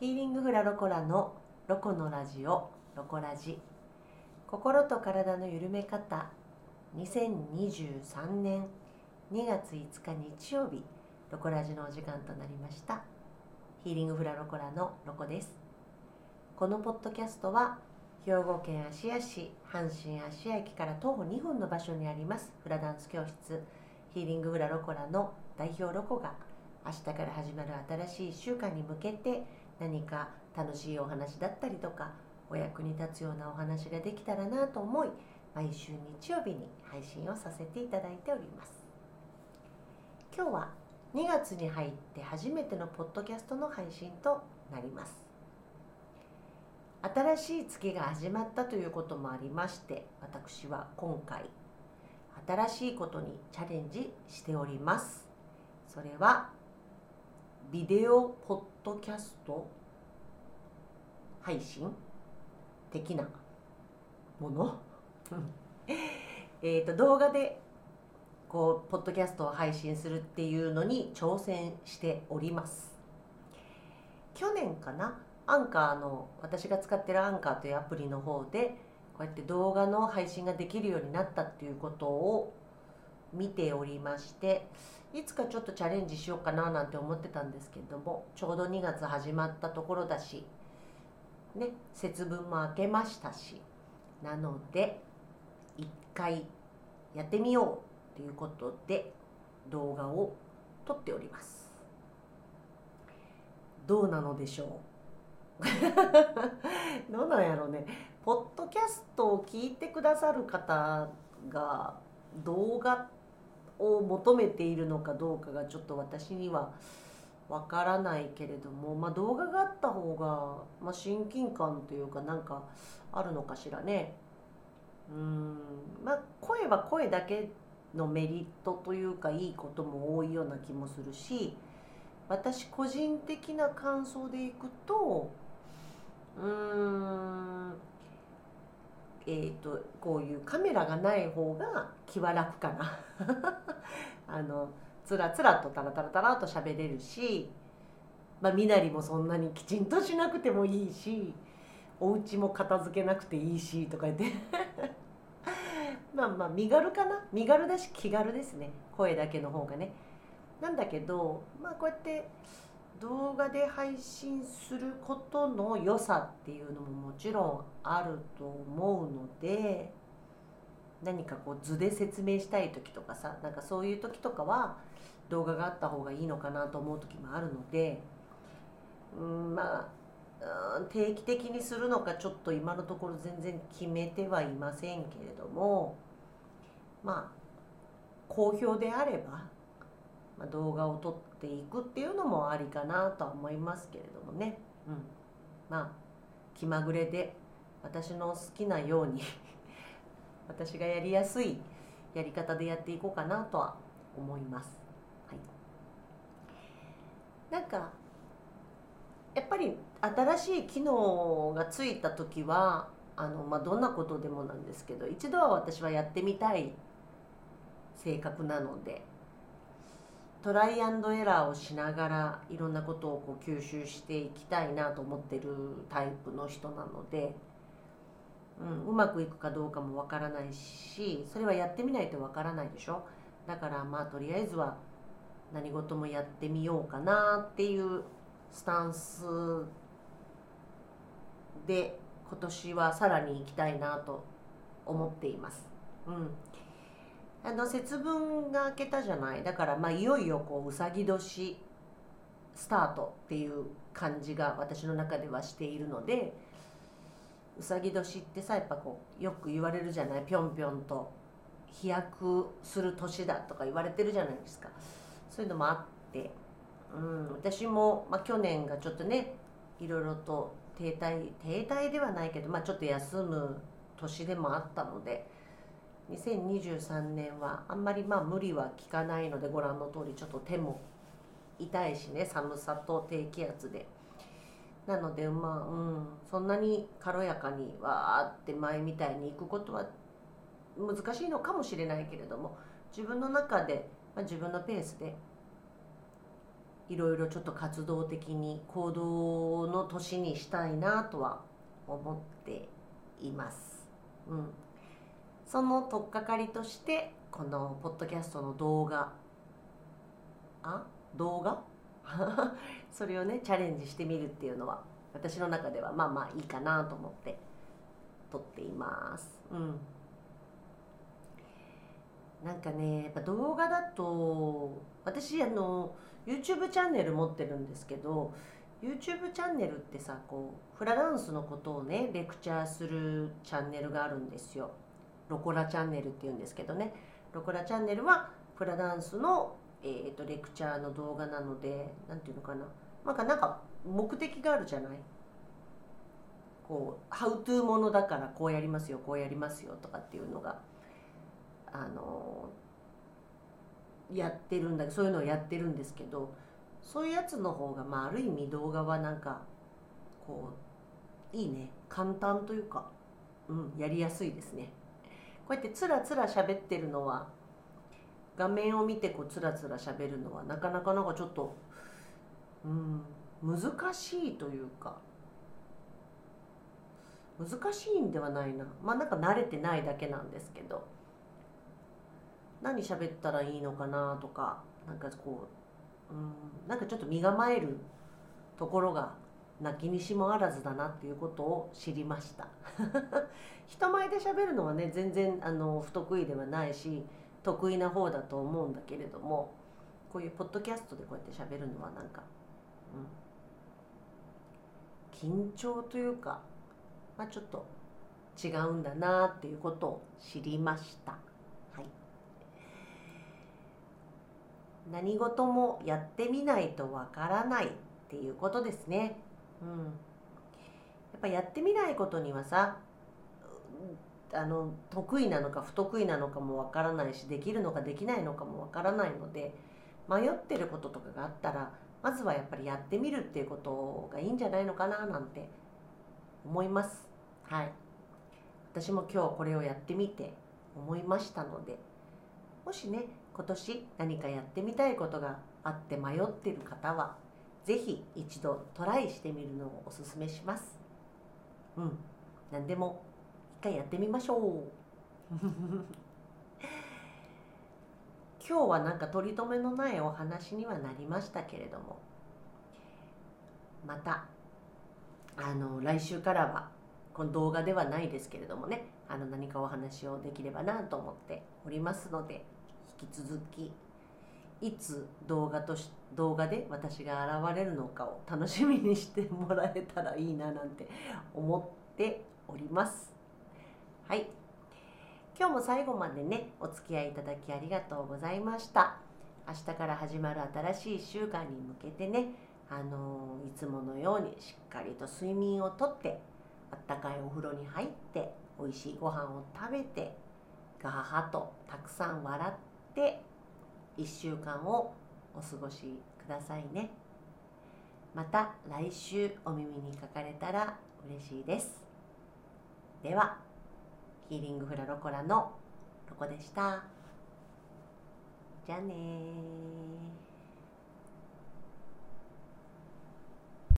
ヒーリングフラロコラのロコのラジオロコラジ。心と体の緩め方。2023年2月5日日曜日。ロコラジのお時間となりました。ヒーリングフラロコラのロコです。このポッドキャストは兵庫県芦屋市阪神芦屋駅から徒歩2分の場所にあります。フラダンス教室。ヒーリングフラロコラの代表ロコが明日から始まる新しい1週間に向けて何か楽しいお話だったりとかお役に立つようなお話ができたらなと思い毎週日曜日に配信をさせていただいております。今日は2月に入って初めてのポッドキャストの配信となります。新しい月が始まったということもありまして私は今回新しいことにチャレンジしております。それはビデオポッドキャスト配信的なもの？えと動画でこうポッドキャストを配信するっていうのに挑戦しております。去年かな？アンカーの私が使ってるアンカーというアプリの方でこうやって動画の配信ができるようになったっていうことを見ておりましていつかちょっとチャレンジしようかななんて思ってたんですけれどもちょうど2月始まったところだしね節分も明けましたしなので一回やってみようということで動画を撮っております。どうなのでしょう？どうなんやろうね。ポッドキャストを聞いてくださる方が動画を求めているのかどうかがちょっと私にはわからないけれども、まあ、動画があった方が、まあ、親近感というかなんかあるのかしらね。うん。まあ声は声だけのメリットというかいいことも多いような気もするし私個人的な感想でいくとうんえーと、こういうカメラがない方が気は楽かな。あのつらつらとタラタラタラと喋れるし、まあ、身なりもそんなにきちんとしなくてもいいしお家も片付けなくていいしとか言って。まあまあ身軽かな？身軽だし気軽ですね。声だけの方がね。なんだけどまあこうやって動画で配信することの良さっていうのももちろんあると思うので何かこう図で説明したい時とかさなんかそういう時とかは動画があった方がいいのかなと思う時もあるのでうんまあ定期的にするのかちょっと今のところ全然決めてはいませんけれどもまあ好評であればまあ、動画を撮っていくっていうのもありかなとは思いますけれどもね、うん、まあ気まぐれで私の好きなように私がやりやすいやり方でやっていこうかなとは思います。はい、なんかやっぱり新しい機能がついた時はあの、まあ、どんなことでもなんですけど一度は私はやってみたい性格なのでトライアンドエラーをしながらいろんなことをこう吸収していきたいなと思ってるタイプの人なので、うん、うまくいくかどうかもわからないしそれはやってみないとわからないでしょ。だからまあとりあえずは何事もやってみようかなっていうスタンスで今年はさらに行きたいなと思っています。うん。あの節分が明けたじゃない？だからまあいよいよこううさぎ年スタートっていう感じが私の中ではしているのでうさぎ年ってさやっぱこうよく言われるじゃない？ぴょんぴょんと飛躍する年だとか言われてるじゃないですか。そういうのもあって、うん、私も、まあ、去年がちょっとねいろいろと停滞停滞ではないけど、まあ、ちょっと休む年でもあったので。2023年はあんまりまあ無理は効かないのでご覧の通りちょっと手も痛いしね寒さと低気圧で。なのでまあうん。そんなに軽やかにわーって前みたいに行くことは難しいのかもしれないけれども自分の中で、まあ、自分のペースでいろいろちょっと活動的に行動の年にしたいなとは思っています。うん、その取っかかりとしてこのポッドキャストの動画あ？動画？それをねチャレンジしてみるっていうのは私の中ではまあまあいいかなと思って撮っています。うん。なんかねやっぱ動画だと私あの YouTube チャンネル持ってるんですけど YouTube チャンネルってさこうフラダンスのことをねレクチャーするチャンネルがあるんですよ。ロコラチャンネルっていうんですけどね。ロコラチャンネルはフラダンスの、えーと、レクチャーの動画なので何て言うのかな。なんかなんか目的があるじゃない。こうハウトゥーものだからこうやりますよこうやりますよとかっていうのがあのやってるんだそういうのをやってるんですけどそういうやつの方が、まあ、ある意味動画はなんかこういいね。簡単というか、うん、やりやすいですね。こうやってつらつら喋ってるのは画面を見てこうつらつら喋るのはなかなかなんかちょっと、うん、難しいというか難しいんではないな。まあなんか慣れてないだけなんですけど何喋ったらいいのかなとかなんかこううんなんかちょっと身構えるところが泣きにしもあらずだなっていうことを知りました。人前で喋るのはね全然あの不得意ではないし得意な方だと思うんだけれどもこういうポッドキャストでこうやって喋るのはなんか、うん、緊張というか、まあ、ちょっと違うんだなっていうことを知りました。何事もやってみないとわからないっていうことですね。うん、やっぱやってみないことにはさあの得意なのか不得意なのかもわからないしできるのかできないのかもわからないので迷ってることとかがあったらまずはやっぱりやってみるっていうことがいいんじゃないのかななんて思います。はい。私も今日これをやってみて思いましたのでもしね今年何かやってみたいことがあって迷ってる方は是非一度トライしてみるのをおすすめしますうん何でも回やってみましょう。今日はなんか取り留めのないお話にはなりましたけれども。またあの来週からはこの動画ではないですけれどもね。あの何かお話をできればなと思っておりますので引き続きいつ動画とし動画で私が現れるのかを楽しみにしてもらえたらいいななんて思っております。はい。今日も最後までねお付き合いいただきありがとうございました。明日から始まる新しい1週間に向けてねあのいつものようにしっかりと睡眠をとってあったかいお風呂に入って美味しいご飯を食べてガハハとたくさん笑って1週間をお過ごしくださいね。また来週お耳にかかれたら嬉しいです。では。ヒーリングフラロコラのロコでした。じゃあね